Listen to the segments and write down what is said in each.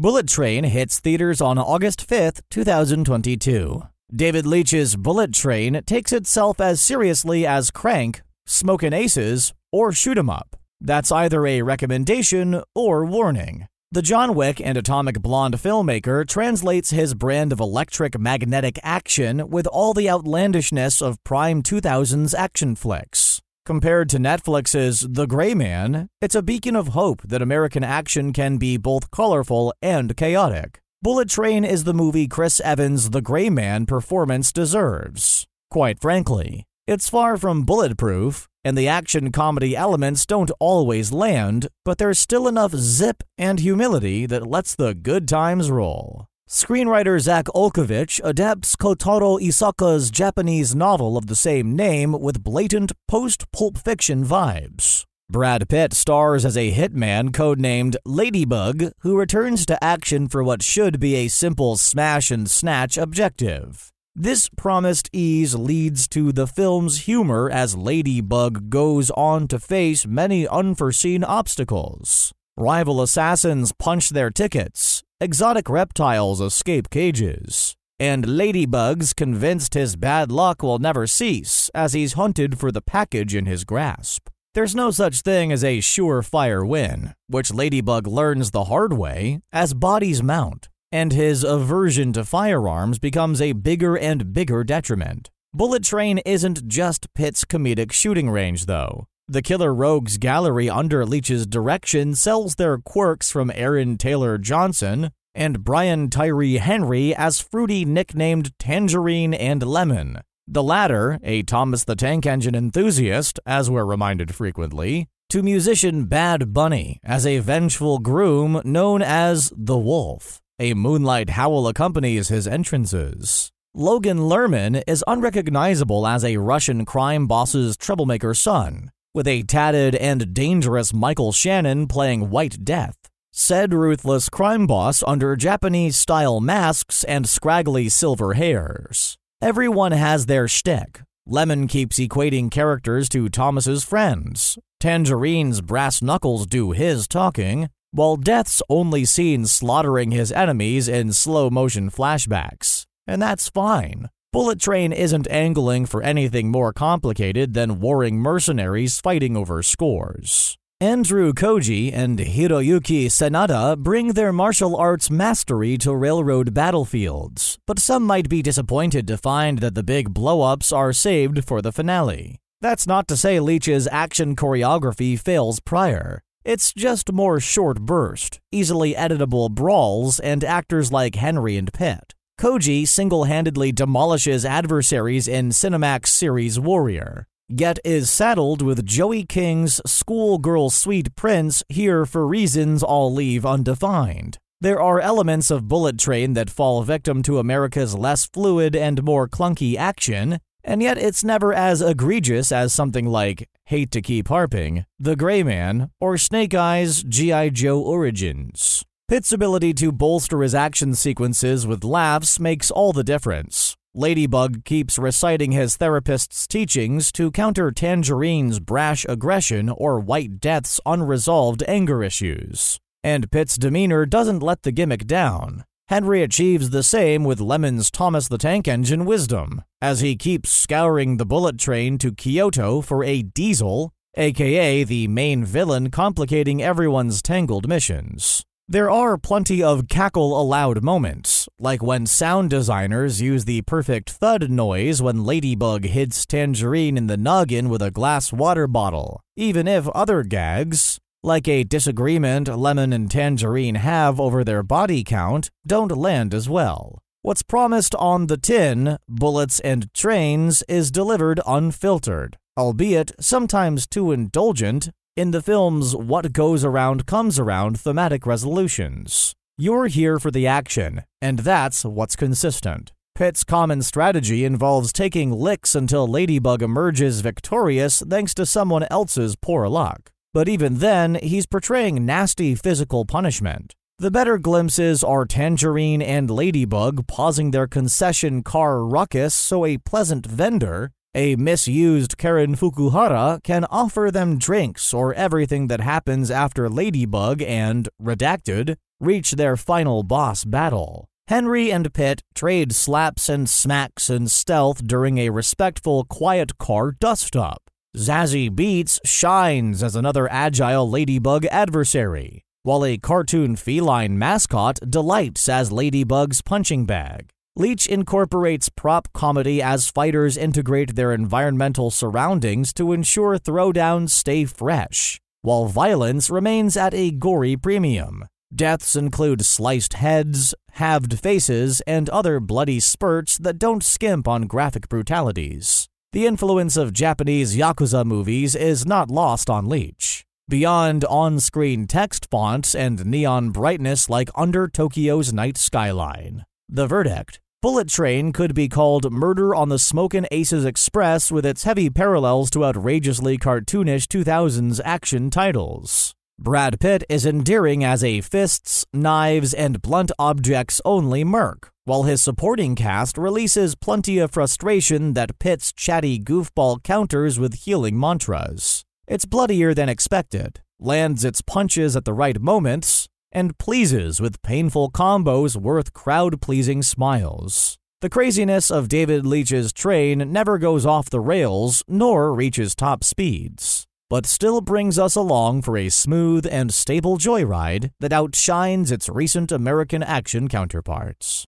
Bullet Train hits theaters on August 5th, 2022. David Leitch's Bullet Train takes itself as seriously as Crank, Smokin' Aces, or Shoot 'em Up. That's either a recommendation or warning. The John Wick and Atomic Blonde filmmaker translates his brand of electric magnetic action with all the outlandishness of prime 2000s action flicks. Compared to Netflix's The Gray Man, it's a beacon of hope that American action can be both colorful and chaotic. Bullet Train is the movie Chris Evans' The Gray Man performance deserves. Quite frankly, it's far from bulletproof, and the action comedy elements don't always land, but there's still enough zip and humility that lets the good times roll. Screenwriter Zak Olkewicz adapts Kotaro Isaka's Japanese novel of the same name with blatant post pulp fiction vibes. Brad Pitt stars as a hitman codenamed Ladybug who returns to action for what should be a simple smash and snatch objective. This promised ease leads to the film's humor as Ladybug goes on to face many unforeseen obstacles. Rival assassins punch their tickets, exotic reptiles escape cages, and Ladybug's convinced his bad luck will never cease as he's hunted for the package in his grasp. There's no such thing as a surefire win, which Ladybug learns the hard way as bodies mount and his aversion to firearms becomes a bigger and bigger detriment. Bullet Train isn't just Pitt's comedic shooting range, though. The Killer Rogues Gallery under Leitch's direction sells their quirks from Aaron Taylor Johnson and Brian Tyree Henry as fruity nicknamed Tangerine and Lemon. The latter, a Thomas the Tank Engine enthusiast, as we're reminded frequently, to musician Bad Bunny as a vengeful groom known as the Wolf. A moonlight howl accompanies his entrances. Logan Lerman is unrecognizable as a Russian crime boss's troublemaker son, with a tatted and dangerous Michael Shannon playing White Death. Said ruthless crime boss under Japanese style masks and scraggly silver hairs. Everyone has their shtick. Lemon keeps equating characters to Thomas's friends. Tangerine's brass knuckles do his talking, while Death's only seen slaughtering his enemies in slow motion flashbacks. And that's fine. Bullet Train isn't angling for anything more complicated than warring mercenaries fighting over scores. Andrew Koji and Hiroyuki Sanada bring their martial arts mastery to railroad battlefields, but some might be disappointed to find that the big blow-ups are saved for the finale. That's not to say Leitch's action choreography fails prior. It's just more short burst, easily editable brawls, and actors like Henry and Pitt. Koji single handedly demolishes adversaries in Cinemax series Warrior, yet is saddled with Joey King's schoolgirl sweet prince here for reasons I'll leave undefined. There are elements of Bullet Train that fall victim to America's less fluid and more clunky action, and yet it's never as egregious as something like Hate to Keep Harping, The Gray Man, or Snake Eyes G.I. Joe Origins. Pitt's ability to bolster his action sequences with laughs makes all the difference. Ladybug keeps reciting his therapist's teachings to counter Tangerine's brash aggression or White Death's unresolved anger issues. And Pitt's demeanor doesn't let the gimmick down. Henry achieves the same with Lemon's Thomas the Tank Engine wisdom, as he keeps scouring the bullet train to Kyoto for a diesel, aka the main villain complicating everyone's tangled missions. There are plenty of cackle allowed moments, like when sound designers use the perfect thud noise when Ladybug hits Tangerine in the noggin with a glass water bottle, even if other gags, like a disagreement Lemon and Tangerine have over their body count, don't land as well. What's promised on the tin, bullets and trains, is delivered unfiltered, albeit sometimes too indulgent, in the film's What Goes Around Comes Around thematic resolutions. You're here for the action, and that's what's consistent. Pitt's common strategy involves taking licks until Ladybug emerges victorious thanks to someone else's poor luck. But even then, he's portraying nasty physical punishment. The better glimpses are Tangerine and Ladybug pausing their concession car ruckus so a pleasant vendor, a misused Karen Fukuhara, can offer them drinks or everything that happens after Ladybug and, redacted, reach their final boss battle. Henry and Pitt trade slaps and smacks and stealth during a respectful quiet car dust up. Zazie Beetz shines as another agile Ladybug adversary, while a cartoon feline mascot delights as Ladybug's punching bag. Leitch incorporates prop comedy as fighters integrate their environmental surroundings to ensure throwdowns stay fresh, while violence remains at a gory premium. Deaths include sliced heads, halved faces, and other bloody spurts that don't skimp on graphic brutalities. The influence of Japanese Yakuza movies is not lost on Leitch. Beyond on screen text fonts and neon brightness like under Tokyo's night skyline. The verdict Bullet Train could be called Murder on the Smokin' Aces Express with its heavy parallels to outrageously cartoonish 2000s action titles. Brad Pitt is endearing as a fists, knives, and blunt objects only merc, while his supporting cast releases plenty of frustration that Pitt's chatty goofball counters with healing mantras. It's bloodier than expected, lands its punches at the right moments, and pleases with painful combos worth crowd pleasing smiles. The craziness of David Leitch's train never goes off the rails nor reaches top speeds but still brings us along for a smooth and stable joyride that outshines its recent American action counterparts.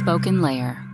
SpokenLayer.